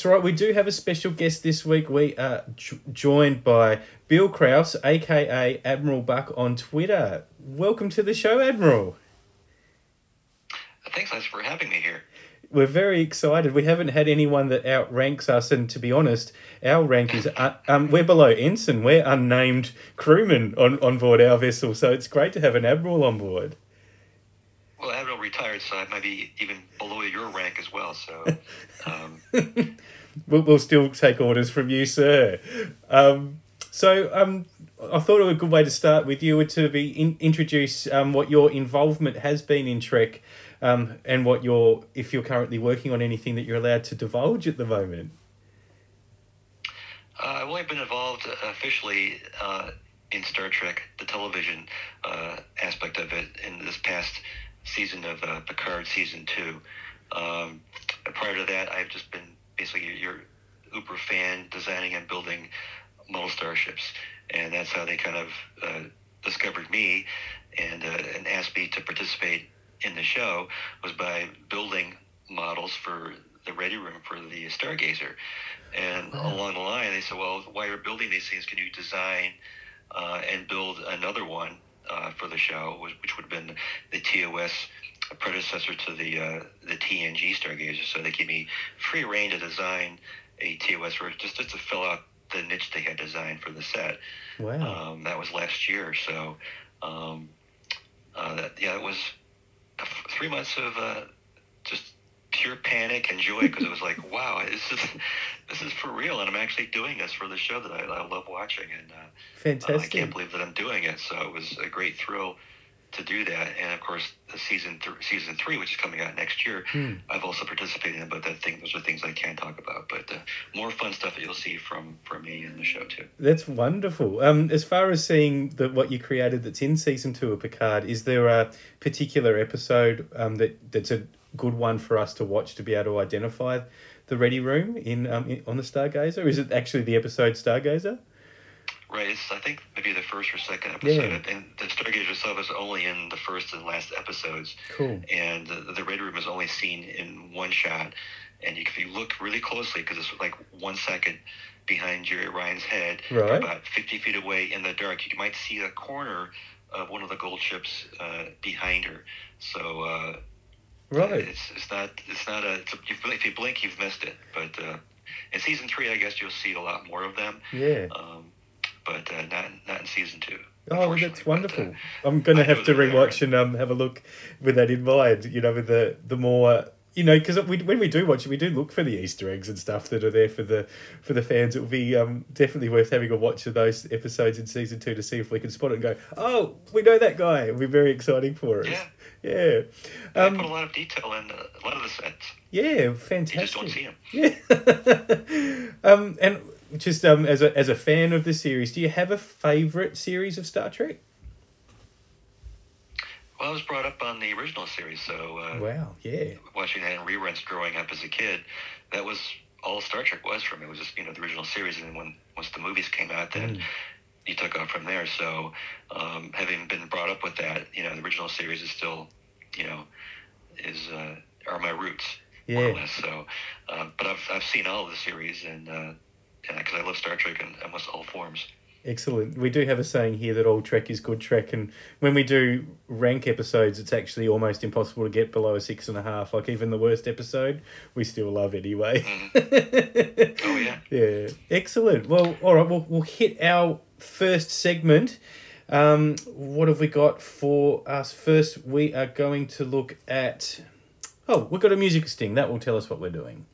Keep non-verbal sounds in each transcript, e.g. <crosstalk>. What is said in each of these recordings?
That's right. We do have a special guest this week. We are j- joined by Bill Krause, aka Admiral Buck, on Twitter. Welcome to the show, Admiral. Thanks, Les, for having me here. We're very excited. We haven't had anyone that outranks us, and to be honest, our rank is uh, um, we're below ensign. We're unnamed crewmen on, on board our vessel, so it's great to have an admiral on board. Well, Admiral retired, so I might be even below your rank as well. So, <laughs> um... we'll, we'll still take orders from you, sir. Um, so, um, I thought a good way to start with you would to be in, introduce um, what your involvement has been in Trek, um, and what you're if you're currently working on anything that you're allowed to divulge at the moment. Uh, I've only been involved officially uh, in Star Trek, the television uh, aspect of it, in this past season of uh, Picard season two. Um, prior to that, I've just been basically your Uber fan, designing and building model starships, and that's how they kind of uh, discovered me and uh, and asked me to participate in the show was by building models for the ready room for the Stargazer. And wow. along the line, they said, "Well, while you're building these things, can you design uh, and build another one uh, for the show, which would have been the TOS predecessor to the uh, the TNG Stargazer. So they gave me free reign to design a TOS just, just to fill out the niche they had designed for the set. Wow. Um, that was last year. So um, uh, that yeah, it was three months of uh, just pure panic and joy because it was like, <laughs> wow, this is this is for real, and I'm actually doing this for the show that I, I love watching, and uh, fantastic. Uh, I can't believe that I'm doing it. So it was a great thrill to do that, and of course, the season th- season three, which is coming out next year, hmm. I've also participated in. But that thing, those are things I can't talk about. But uh, more fun stuff that you'll see from from me in the show too. That's wonderful. Um, as far as seeing the what you created that's in season two of Picard, is there a particular episode um, that that's a good one for us to watch to be able to identify the ready room in, um, in on the Stargazer? Is it actually the episode Stargazer? Right, it's I think maybe the first or second episode, yeah. and the Stargazer itself is only in the first and last episodes. Cool. And the, the ready room is only seen in one shot, and if you look really closely, because it's like one second behind Jeri Ryan's head, right. about fifty feet away in the dark, you might see the corner of one of the gold ships uh, behind her. So uh, Right. It's it's not it's not a, it's a if you blink you've missed it. But uh, in season three, I guess you'll see a lot more of them. Yeah. Um, but uh, not not in season two. Oh, that's wonderful. But, uh, I'm gonna have to rewatch and um have a look with that in mind. You know, with the the more you know, because we, when we do watch it, we do look for the Easter eggs and stuff that are there for the for the fans. It will be um, definitely worth having a watch of those episodes in season two to see if we can spot it and go, oh, we know that guy. It'll be very exciting for us. Yeah. Yeah. Um, put a lot of detail in uh, a lot of the sets. Yeah, fantastic. You just don't see them. Yeah. <laughs> um, and just um, as a as a fan of the series, do you have a favorite series of Star Trek? Well, I was brought up on the original series, so uh, wow, yeah. Watching that in reruns growing up as a kid, that was all Star Trek was for me. It was just you know the original series, and then when once the movies came out, then mm. you took off from there. So, um, having been brought up with that, you know, the original series is still, you know, is uh, are my roots yeah. more or less. So, uh, but I've I've seen all of the series, and because I love Star Trek in almost all forms. Excellent. We do have a saying here that all Trek is good Trek, and when we do rank episodes, it's actually almost impossible to get below a six and a half. Like even the worst episode, we still love anyway. Mm. <laughs> oh yeah. Yeah. Excellent. Well, all right. We'll we'll hit our first segment. Um, what have we got for us? First, we are going to look at. Oh, we've got a music sting. That will tell us what we're doing.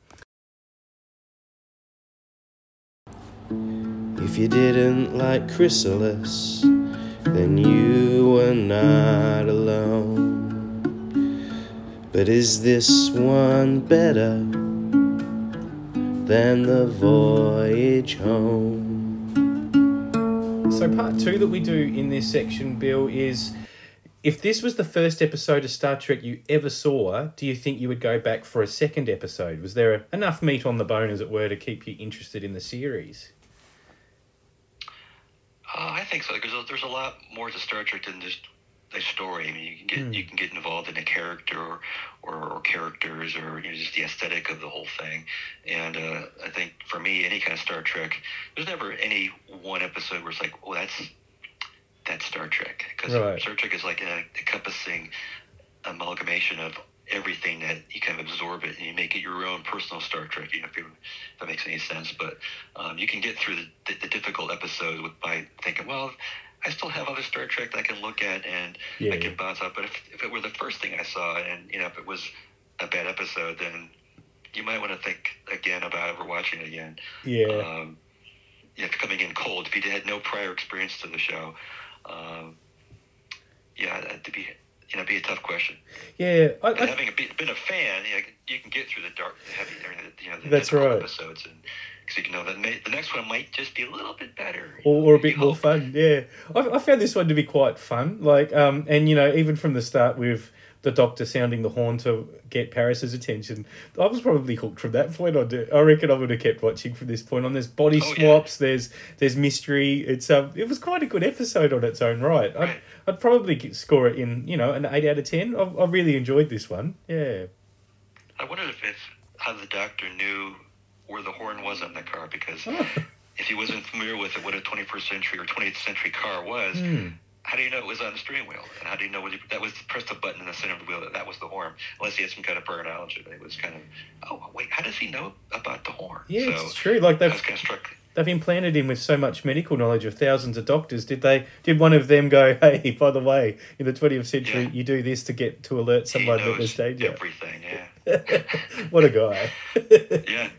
If you didn't like Chrysalis, then you were not alone. But is this one better than the voyage home? So, part two that we do in this section, Bill, is if this was the first episode of Star Trek you ever saw, do you think you would go back for a second episode? Was there enough meat on the bone, as it were, to keep you interested in the series? Uh, I think so because there's a lot more to Star Trek than just a story. I mean, you can get Hmm. you can get involved in a character or, or, or characters or you know, just the aesthetic of the whole thing. And uh, I think for me, any kind of Star Trek, there's never any one episode where it's like, well, that's that's Star Trek because Right. Star Trek is like an encompassing amalgamation of everything that you kind of absorb it and you make it your own personal Star Trek. You know, if, you, if that makes any sense. But um, you can get through the, the, the difficult episodes with by thinking, well, I still have other Star Trek that I can look at and Yeah. I can bounce off. But if, if it were the first thing I saw and you know if it was a bad episode, then you might want to think again about ever watching it again. Yeah. Um, you know, coming in cold, if you had no prior experience to the show, um, yeah, that'd be you know be a tough question. yeah. I, I, having a, been a fan, you, know, you can get through the dark, the heavy, you know, the That's right. episodes, and because you know that the next one might just be a little bit better, or, or a bit more hope. fun. Yeah, I, I found this one to be quite fun. Like, um, and you know, even from the start with the doctor sounding the horn to get Paris's attention, I was probably hooked from that point on. I reckon I would have kept watching from this point on. There's body Oh, yeah. swaps. There's there's mystery. It's um, it was quite a good episode on its own right. I'd, Right. I'd probably score it in you know an eight out of ten. I, I really enjoyed this one. Yeah. I wondered if, if how the doctor knew where the horn was on the car because Oh. if he wasn't familiar with it, what a 21st century or 20th century car was, Hmm. How do you know it was on the steering wheel? And how do you know whether that was press the button in the center of the wheel that that was the horn? Unless he had some kind of prior knowledge of it. It was kind of, oh, wait, how does he know about the horn? Yeah, so it's true. Like they've kind of they've implanted him with so much medical knowledge of thousands of doctors. Did they? Did one of them go, <laughs> "Hey, by the way, in the twentieth century, Yeah. you do this to get to alert someone that there's danger"? everything, yeah. <laughs> what a guy! <laughs> Yeah.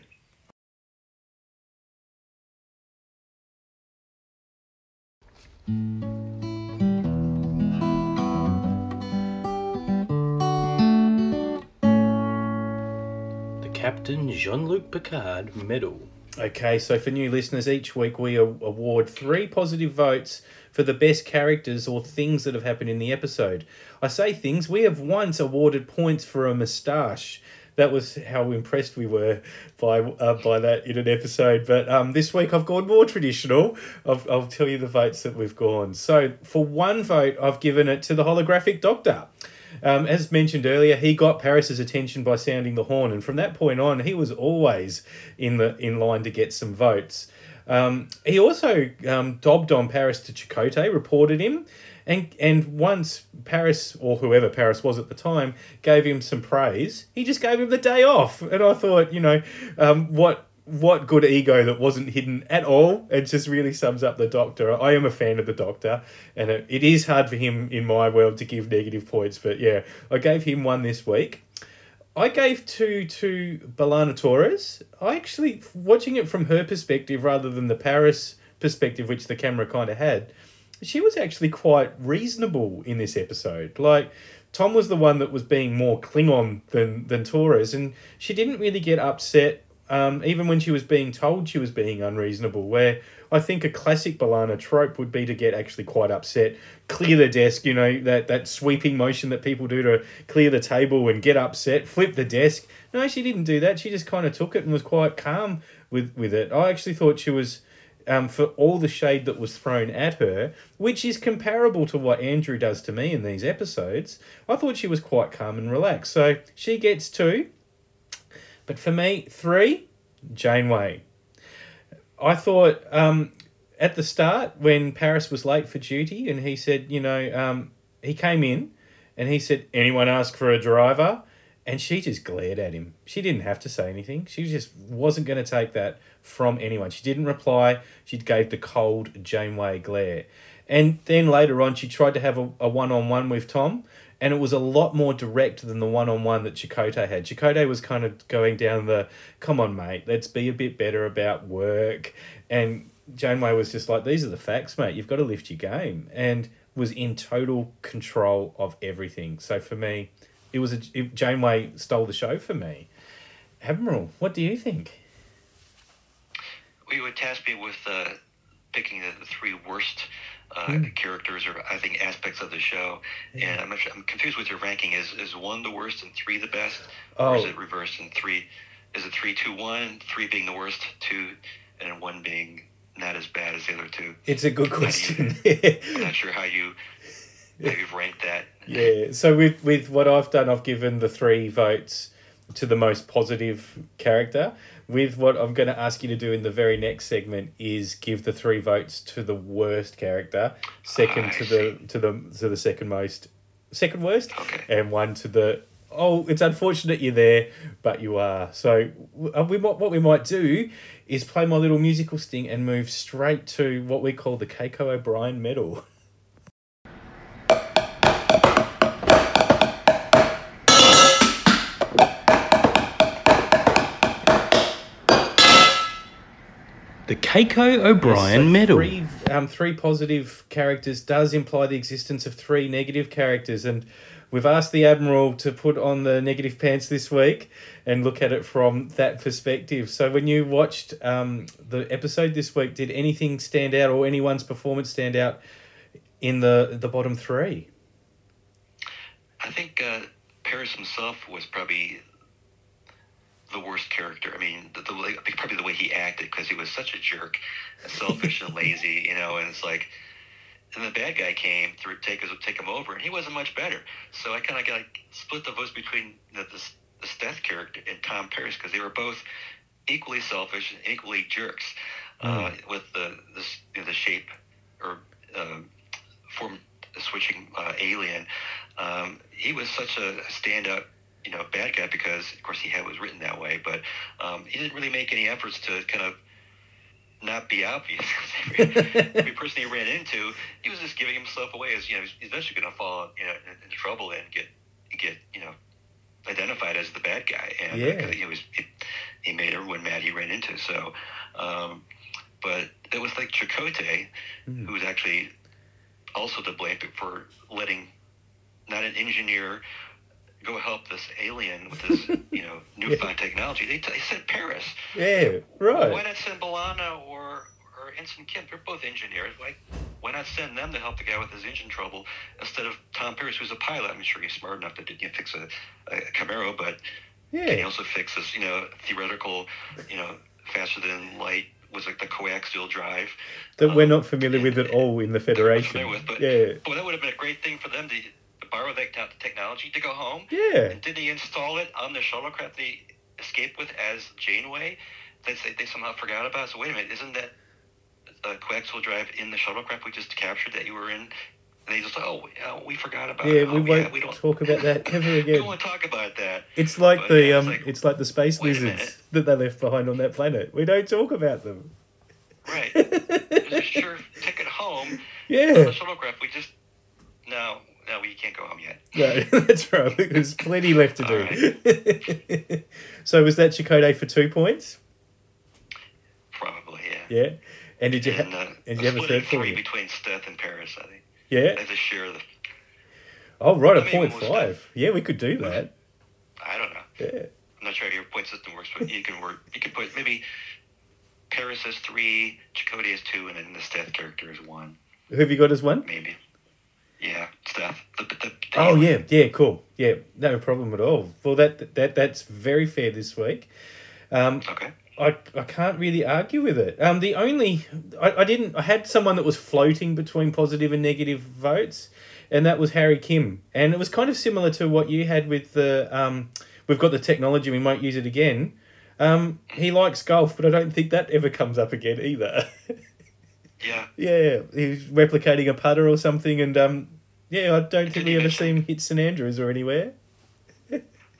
The Captain Jean Luc Picard Medal. okay, so for new listeners, each week we award three positive votes for the best characters or things that have happened in the episode. I say things. We have once awarded points for a moustache. That was how impressed we were by uh, by that in an episode. But um, this week I've gone more traditional. I'll, I'll tell you the votes that we've gone. So for one vote, I've given it to the holographic doctor. Um, as mentioned earlier, he got Paris's attention by sounding the horn, and from that point on, he was always in the in line to get some votes. Um, he also um, dobbed on Paris to Chakotay, reported him, and and once Paris or whoever Paris was at the time gave him some praise, he just gave him the day off. And I thought, you know, um, what what good ego that wasn't hidden at all. It just really sums up the Doctor. I am a fan of the Doctor, and it, it is hard for him in my world to give negative points. But yeah, I gave him one this week. I gave two to B'Elanna Torres. I actually watching it from her perspective rather than the Paris perspective, which the camera kind of had. She was actually quite reasonable in this episode. Like Tom was the one that was being more Klingon than than Torres, and she didn't really get upset. Um, even when she was being told she was being unreasonable, where I think a classic B'Elanna trope would be to get actually quite upset, clear the desk, you know, that, that sweeping motion that people do to clear the table and get upset, flip the desk. No, she didn't do that. She just kind of took it and was quite calm with, with it. I actually thought she was, um, for all the shade that was thrown at her, which is comparable to what Andrew does to me in these episodes, I thought she was quite calm and relaxed. So she gets two. But for me, three, Janeway. I thought um, at the start when Paris was late for duty and he said, you know, um, he came in and he said, anyone ask for a driver? And she just glared at him. She didn't have to say anything. She just wasn't going to take that from anyone. She didn't reply. She gave the cold Janeway glare. And then later on, she tried to have a, a one-on-one with Tom, and it was a lot more direct than the one-on-one that Chakotay had. Chakotay was kind of going down the, come on, mate, let's be a bit better about work. And Janeway was just like, these are the facts, mate. You've got to lift your game. And was in total control of everything. So for me, it was a, it, Janeway stole the show for me. Admiral, what do you think? We would task me with uh, picking the three worst uh, Hmm. characters or I think aspects of the show, and I'm, I'm confused with your ranking. Is is one the worst and three the best, or is Oh. it reversed? And three, is it three, two, one? Three being the worst, two, and one being not as bad as the other two. It's a good question. <laughs> I'm not sure how you how you've ranked that. Yeah. So with with what I've done, I've given the three votes to the most positive character. With what I'm going to ask you to do in the very next segment is give the three votes to the worst character, second I to the to the to the second most, second worst, Okay. and one to the oh it's unfortunate you're there, but you are. So uh, we might, what we might do is play my little musical sting and move straight to what we call the Keiko O'Brien medal. <laughs> The Keiko O'Brien So Medal. Three, um, three positive characters does imply the existence of three negative characters, and we've asked the admiral to put on the negative pants this week and look at it from that perspective. So, when you watched um, the episode this week, did anything stand out, or anyone's performance stand out in the the bottom three? I think uh, Paris himself was probably the worst character. I mean, the, the probably the way he acted because he was such a jerk, and selfish and lazy, you know. And it's like, and the bad guy came to take us take him over, and he wasn't much better. So I kind of got split the votes between the the, the Steth character and Tom Paris because they were both equally selfish and equally jerks. Uh, with the the, you know, the shape or um, form switching uh, alien, um, he was such a standout, you know, bad guy because, of course, he had was written that way. But um, he didn't really make any efforts to kind of not be obvious. <laughs> Every person he ran into, he was just giving himself away as you know, he's eventually going to fall, you know, in- into trouble and get get you know identified as the bad guy. And Yeah. because he was he, he made everyone mad he ran into. So, um, but it was like Chakotay, Mm. who was actually also to blame for letting not an engineer go help this alien with this <laughs> you know newfound technology. They, they said Paris. Yeah, right. Why not send B'Elanna or or Ensign Kim? They're both engineers. Why why not send them to help the guy with his engine trouble instead of Tom Paris, who's a pilot? I'm sure he's smart enough to you know, fix a, a Camaro, but can he also fix this you know theoretical you know faster than light was like the coaxial drive. that we're um, not familiar with at all in the Federation. with, but- Yeah, Boy, that would have been a great thing for them to borrow that te- technology to go home. yeah. And did he install it on the shuttlecraft they escaped with as Janeway? They say they somehow forgot about. So wait a minute, isn't that a coaxial drive in the shuttlecraft we just captured that you were in? And they just oh, uh, we forgot about Yeah, it. we Oh, won't we don't talk about that <laughs> ever again. we don't want to talk about that. It's like But, the yeah, um, like, it's like the space lizards that they left behind on that planet. We don't talk about them. Right. <laughs> There's a sure ticket home Yeah. on yeah, the shuttlecraft. We just no, no, we can't go home yet. no, <laughs> that's right. There's plenty left to do. <laughs> so was that Chakotay for two points? Probably, yeah. Yeah, and did you and, ha- uh, and you have a third three between Steth and Paris, I think. Yeah. They just share of the. Oh right, a point five. Yeah, we could do that. I don't know. Yeah. I'm not sure how your point system works, but you can work. You can put maybe Paris has three, Chakotay has two, and then the Steth character is one, Who have you got as one? maybe. Yeah, Steth. The, the, the Oh yeah, yeah, cool. Yeah, no problem at all. Well, that that that's very fair this week. Um, Okay. I, I can't really argue with it. Um, the only I, I didn't I had someone that was floating between positive and negative votes, and that was Harry Kim, and it was kind of similar to what you had with the um, we've got the technology, we might use it again. Um, he likes golf, but I don't think that ever comes up again either. <laughs> Yeah. yeah, he's replicating a putter or something, and um, yeah, I don't think we ever see him hit St Andrews or anywhere.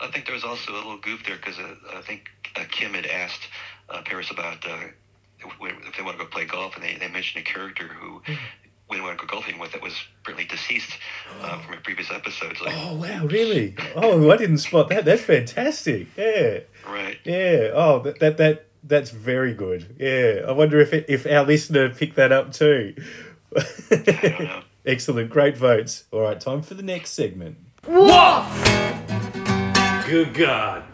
I think there was also a little goof there because uh, I think uh, Kim had asked uh, Paris about uh, if they want to go play golf, and they, they mentioned a character who we want to go golfing with that was apparently deceased uh, from a previous episode. Like, Oh wow, really? Oh, I didn't spot that. That's fantastic. Yeah. right. Yeah. Oh, that that, that that's very good. Yeah. I wonder if it, if our listener picked that up too. I don't know. Excellent. Great votes. All right, time for the next segment. Good God.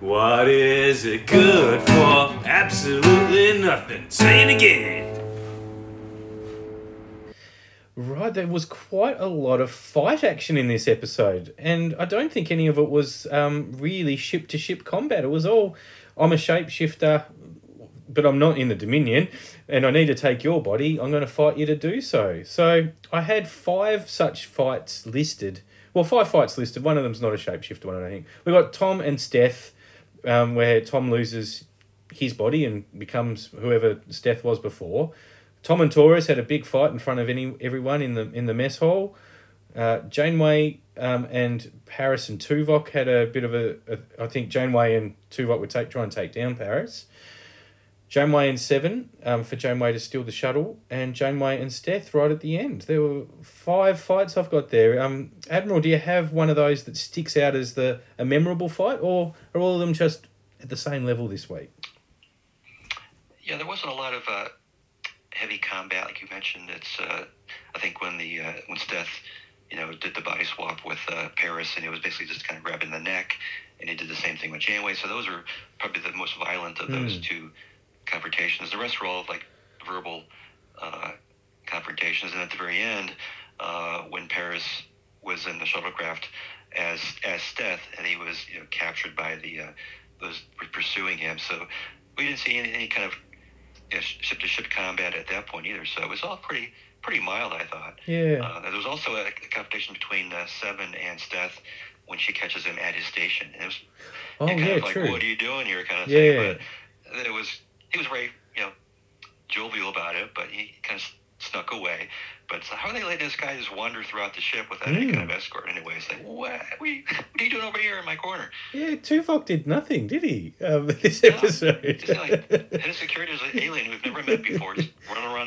What is it good for? Absolutely nothing. Say it again. Right, there was quite a lot of fight action in this episode, and I don't think any of it was um, really ship to ship combat. It was all I'm a shapeshifter, but I'm not in the Dominion, and I need to take your body. I'm going to fight you to do so. So I had five such fights listed. Well, five fights listed. One of them's not a shapeshifter one, I think. We got Tom and Steth, um, where Tom loses his body and becomes whoever Steth was before. Tom and Torres had a big fight in front of any everyone in the in the mess hall. Uh, Janeway um, and Paris and Tuvok had a bit of a, a. I think Janeway and Tuvok would take try and take down Paris. Janeway and Seven um, for Janeway to steal the shuttle, and Janeway and Steth right at the end. There were five fights I've got there. Um, Admiral, do you have one of those that sticks out as the a memorable fight, or are all of them just at the same level this week? Yeah, there wasn't a lot of uh, heavy combat like you mentioned. It's uh, I think when the uh, when Steth you know, did the body swap with uh, Paris, and it was basically just kind of grabbing the neck, and he did the same thing with Janeway. So those are probably the most violent of those Mm. two confrontations. The rest were all like verbal uh, confrontations, and at the very end, uh, when Paris was in the shuttlecraft as as Steth, and he was you know captured by the uh, those pursuing him. So we didn't see any, any kind of you know, ship to ship combat at that point either. So it was all pretty pretty mild, I thought. Yeah. Uh, there was also a, a competition between uh, Seven and Steth when she catches him at his station. And it was oh kind yeah, of like, true. what are you doing here kind of Yeah. thing. But it was, he was very, you know, jovial about it, but he kind of snuck away. But like, how are they letting this guy just wander throughout the ship without any Mm. kind of escort anyway? It's like, what, what, are you, <laughs> what are you doing over here in my corner? Yeah, Tuvok did nothing, did he? Um, <laughs> this episode. Just like, head of security is an alien we've never met before, <laughs> just running around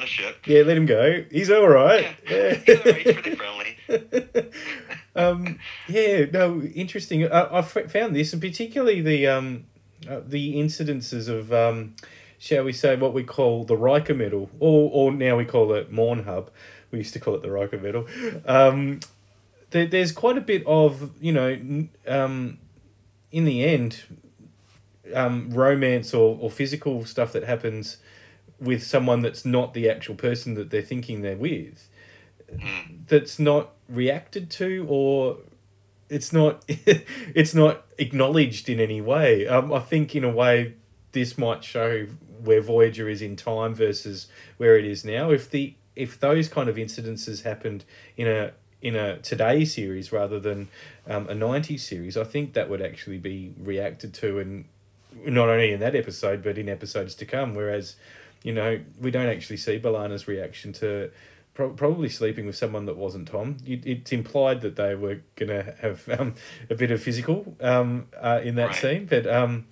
the ship. yeah, let him go. He's all right. Yeah, he's all right, he's pretty friendly. <laughs> um, yeah, no, interesting. I, I found this, and particularly the um, uh, the incidences of, um, shall we say, what we call the Riker medal, or or now we call it Morn Hub. We used to call it the Riker medal. Um, there, there's quite a bit of you know, um, in the end, um, romance or, or physical stuff that happens with someone that's not the actual person that they're thinking they're with that's not reacted to or it's not <laughs> it's not acknowledged in any way. Um, i think in a way this might show where voyager is in time versus where it is now. If the if those kind of incidences happened in a in a today series rather than um, a 90s series i think that would actually be reacted to and not only in that episode but in episodes to come. Whereas you know we don't actually see B'Elanna's reaction to pro- probably sleeping with someone that wasn't tom it, it's implied that they were gonna have um, a bit of physical um, uh, in that Right. scene but um,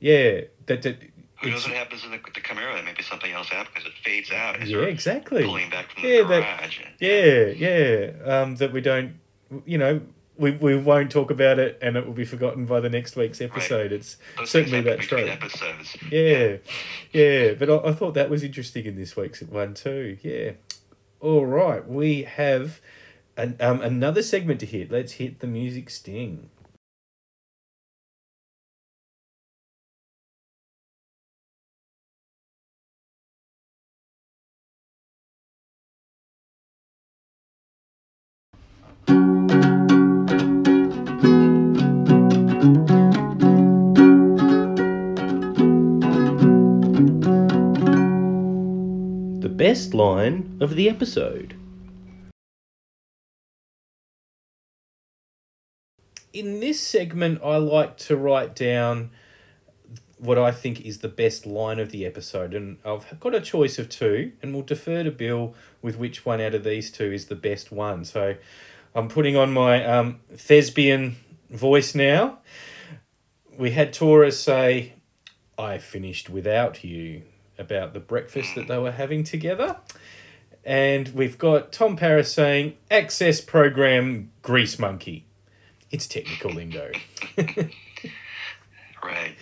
yeah that, that Who knows what happens in the, the Chimera? Maybe something else happens it fades out. as yeah you're exactly Pulling back from Yeah, the that- garage. yeah yeah um, that we don't you know we, we won't talk about it and it will be forgotten by the next week's episode it's Those certainly that episodes. Yeah, yeah, but I, I thought that was interesting in this week's one too. Yeah. All right, we have an, um, another segment to hit. Let's hit the music sting. Best line of the episode. In this segment, I like to write down what I think is the best line of the episode, and I've got a choice of two, and we'll defer to Bill with which one out of these two is the best one. So I'm putting on my um, thespian voice now. We had Torres say, I finished without you about the breakfast that they were having together. And we've got Tom Paris saying, Access Program Grease Monkey. It's technical lingo. <laughs> Right.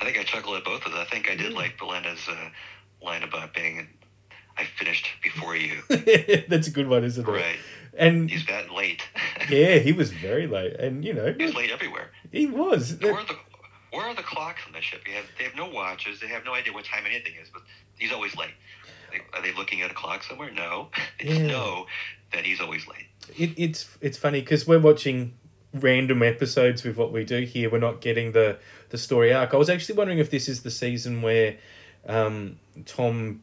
I think I chuckled at both of them. I think I did like B'Elanna's uh, line about being, I finished before you. <laughs> That's a good one, isn't it? right. And He's that late. yeah, he was <laughs> very late. And, you know, He's late everywhere. he was. Are the Where are the clocks on the ship? You have, they have no watches. They have no idea what time anything is. But he's always late. Are they looking at a clock somewhere? No. <laughs> They just Yeah. know that he's always late. it, it's it's funny because we're watching random episodes with what we do here. We're not getting the the story arc. I was actually wondering if this is the season where um, Tom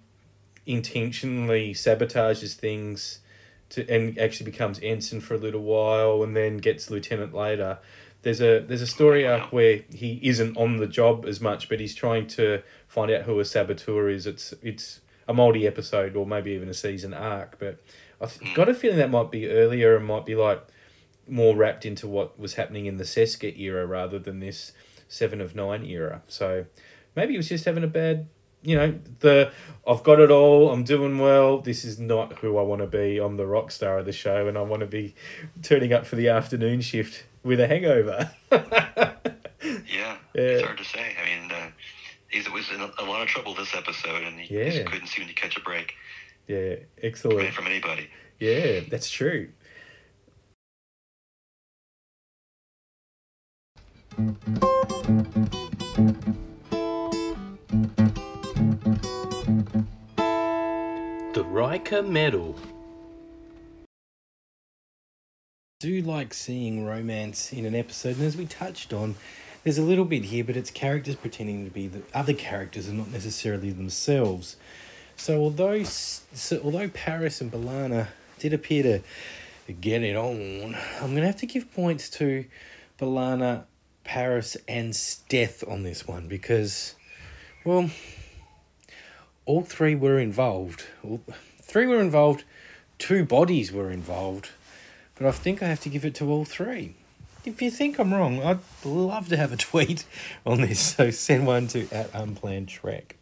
intentionally sabotages things to and actually becomes ensign for a little while and then gets lieutenant later. There's a there's a story arc where he isn't on the job as much, but he's trying to find out who a saboteur is. It's it's a multi episode or maybe even a season arc, but I've hmm. got a feeling that might be earlier and might be like more wrapped into what was happening in the Seska era rather than this Seven of Nine era. So maybe he was just having a bad, you know, the I've got it all, I'm doing well. This is not who I want to be. I'm the rock star of the show, and I want to be turning up for the afternoon shift with a hangover. <laughs> Yeah, Yeah. it's hard to say. I mean, uh, he was in a, lot of trouble this episode, and he Yeah. just couldn't seem to catch a break yeah, excellent. from anybody. Yeah, that's true. The Medal. do like seeing romance in an episode, and as we touched on, there's a little bit here, but it's characters pretending to be the other characters and not necessarily themselves. So although so although Paris and B'Elanna did appear to get it on, I'm gonna have to give points to B'Elanna, Paris, and Steth on this one because, well, all three were involved. All, three were involved. Two bodies were involved but I think I have to give it to all three. If you think I'm wrong, I'd love to have a <laughs> tweet on this, so send one to at unplanned trek.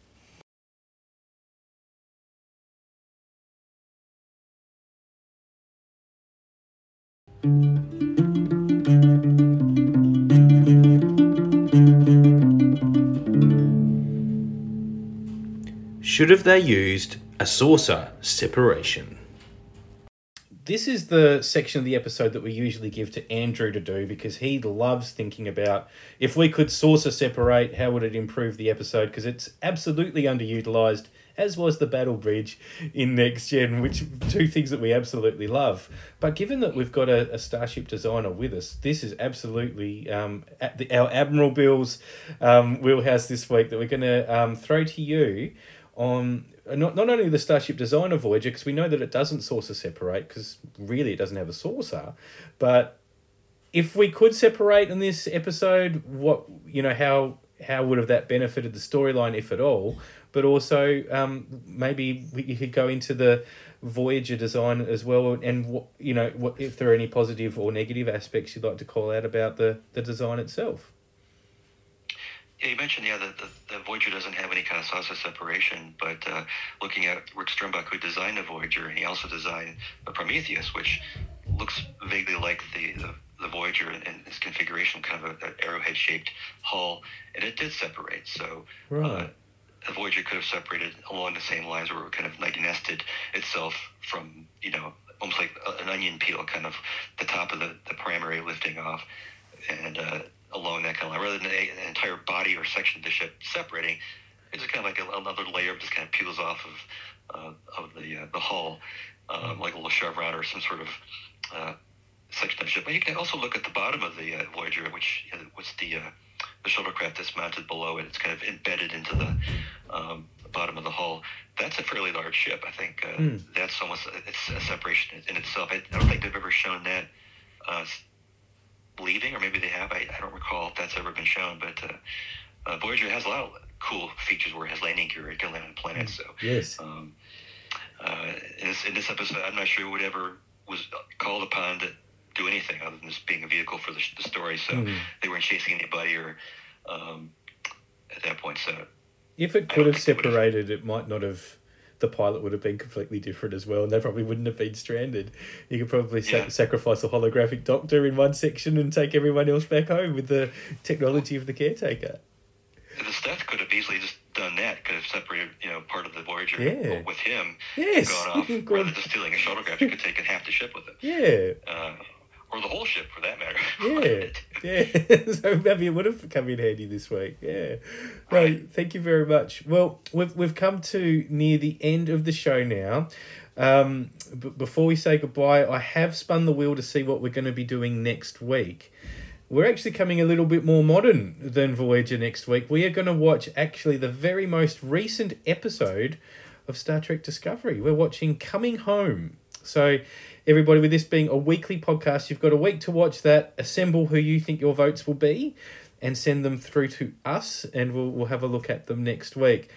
Should have they used a saucer separation? This is the section of the episode that we usually give to Andrew to do because he loves thinking about if we could saucer separate, how would it improve the episode? Because it's absolutely underutilized, as was the Battle Bridge in Next Gen, which two things that we absolutely love. But given that we've got a, a Starship designer with us, this is absolutely um, at the, our Admiral Bill's um, wheelhouse this week that we're going to um, throw to you on not, not only the Starship Designer Voyager, because we know that it doesn't saucer separate, because really it doesn't have a saucer, but if we could separate in this episode, what you know, how how would have that benefited the storyline, if at all? But also, um, maybe we could go into the Voyager design as well, and what you know, what if there are any positive or negative aspects you'd like to call out about the the design itself. Yeah, you mentioned yeah that the, the Voyager doesn't have any kind of saucer separation, but uh, looking at Rick Sternbach, who designed the Voyager, and he also designed the Prometheus, which looks vaguely like the, the, the Voyager in, in its configuration, kind of an arrowhead-shaped hull, and it did separate. So uh, the Voyager could have separated along the same lines, where it kind of like nested itself from you know almost like an onion peel, kind of the top of the, the primary lifting off, and uh, along that kind of line, rather than a, an entire body or section of the ship separating, it's just kind of like a, another layer just kind of peels off of uh, of the uh, the hull, um, like a little chevron or some sort of uh, section of the ship. But you can also look at the bottom of the uh, Voyager, which you know, what's the uh, the shuttlecraft that's mounted below it. It's kind of embedded into the um, bottom of the hull. That's a fairly large ship. I think uh, Hmm. that's almost it's a separation in itself. I, I don't think they've ever shown that uh, leaving, or maybe they have. I, I don't recall if that's ever been shown. But uh, uh, Voyager has a lot of cool features where it has landing gear. It can land on planets. So Yes. um, uh, in, this, in this episode, I'm not sure whatever was called upon to do anything other than just being a vehicle for the, the story. So Hmm. they weren't chasing anybody or um, at that point. So If it could have think they would've- separated, it might not have. The pilot would have been completely different as well, and they probably wouldn't have been stranded. You could probably sa- Yeah. sacrifice a holographic doctor in one section and take everyone else back home with the technology of the caretaker. the staff could have easily just done that. Could have separated, you know, part of the Voyager Yeah. with him. Yes. Gone <laughs> off. Rather than stealing a shuttlecraft, you could take half the ship with it. Yeah, Uh, or the whole ship, for that matter. <laughs> yeah, yeah. <laughs> so maybe it would have come in handy this week. Yeah. No, Right. thank you very much. Well, we've we've come to near the end of the show now. Um, b- before we say goodbye, I have spun the wheel to see what we're going to be doing next week. We're actually coming a little bit more modern than Voyager next week. We are going to watch actually the very most recent episode of Star Trek Discovery. We're watching Coming Home. So, everybody, with this being a weekly podcast, you've got a week to watch that. Assemble who you think your votes will be and send them through to us, and we'll, we'll have a look at them next week.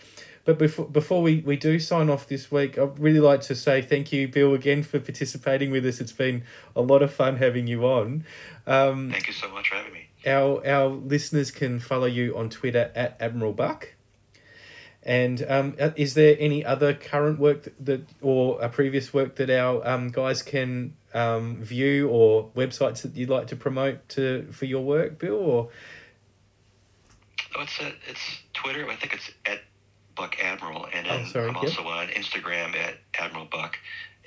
But before before we, we do sign off this week, I'd really like to say thank you, Bill, again for participating with us. It's been a lot of fun having you on. Um, Thank you so much for having me. our our listeners can follow you on Twitter at Admiral Buck. And um, uh, is there any other current work that, that or a previous work that our um, guys can um, view or websites that you'd like to promote to for your work, Bill? Or Oh, it's uh, it's Twitter. I think it's at Buck Admiral, and Oh, sorry, I'm yep. also on Instagram at Admiral Buck,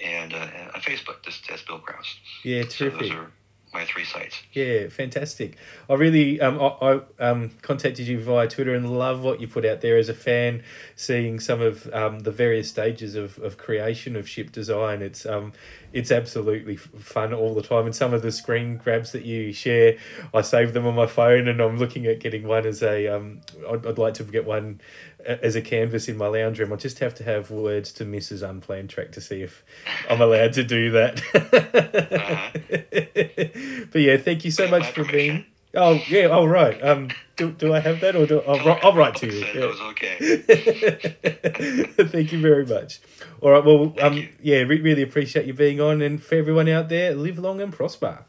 and uh, on Facebook just as Bill Krause. yeah, So terrific. are my three sites. Yeah, fantastic. I really um I, I um contacted you via Twitter and love what you put out there as a fan, seeing some of um the various stages of, of creation of ship design. It's um it's absolutely fun all the time, and some of the screen grabs that you share, I save them on my phone, and I'm looking at getting one as a um I'd, I'd like to get one as a canvas in my lounge room. I just have to have words to Mrs. Unplanned Trek to see if I'm allowed to do that. <laughs> but yeah, thank you so much for being. Oh yeah, all right. Um, do, do I have that or do I'll, I'll write to you? Yeah. That was okay. <laughs> Thank you very much. All right. Well, um, you. yeah, re- really appreciate you being on, and for everyone out there, live long and prosper.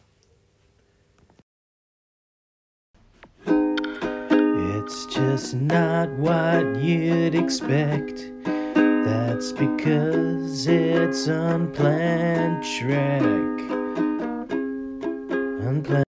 Just not what you'd expect. That's because it's unplanned trek. Unplanned.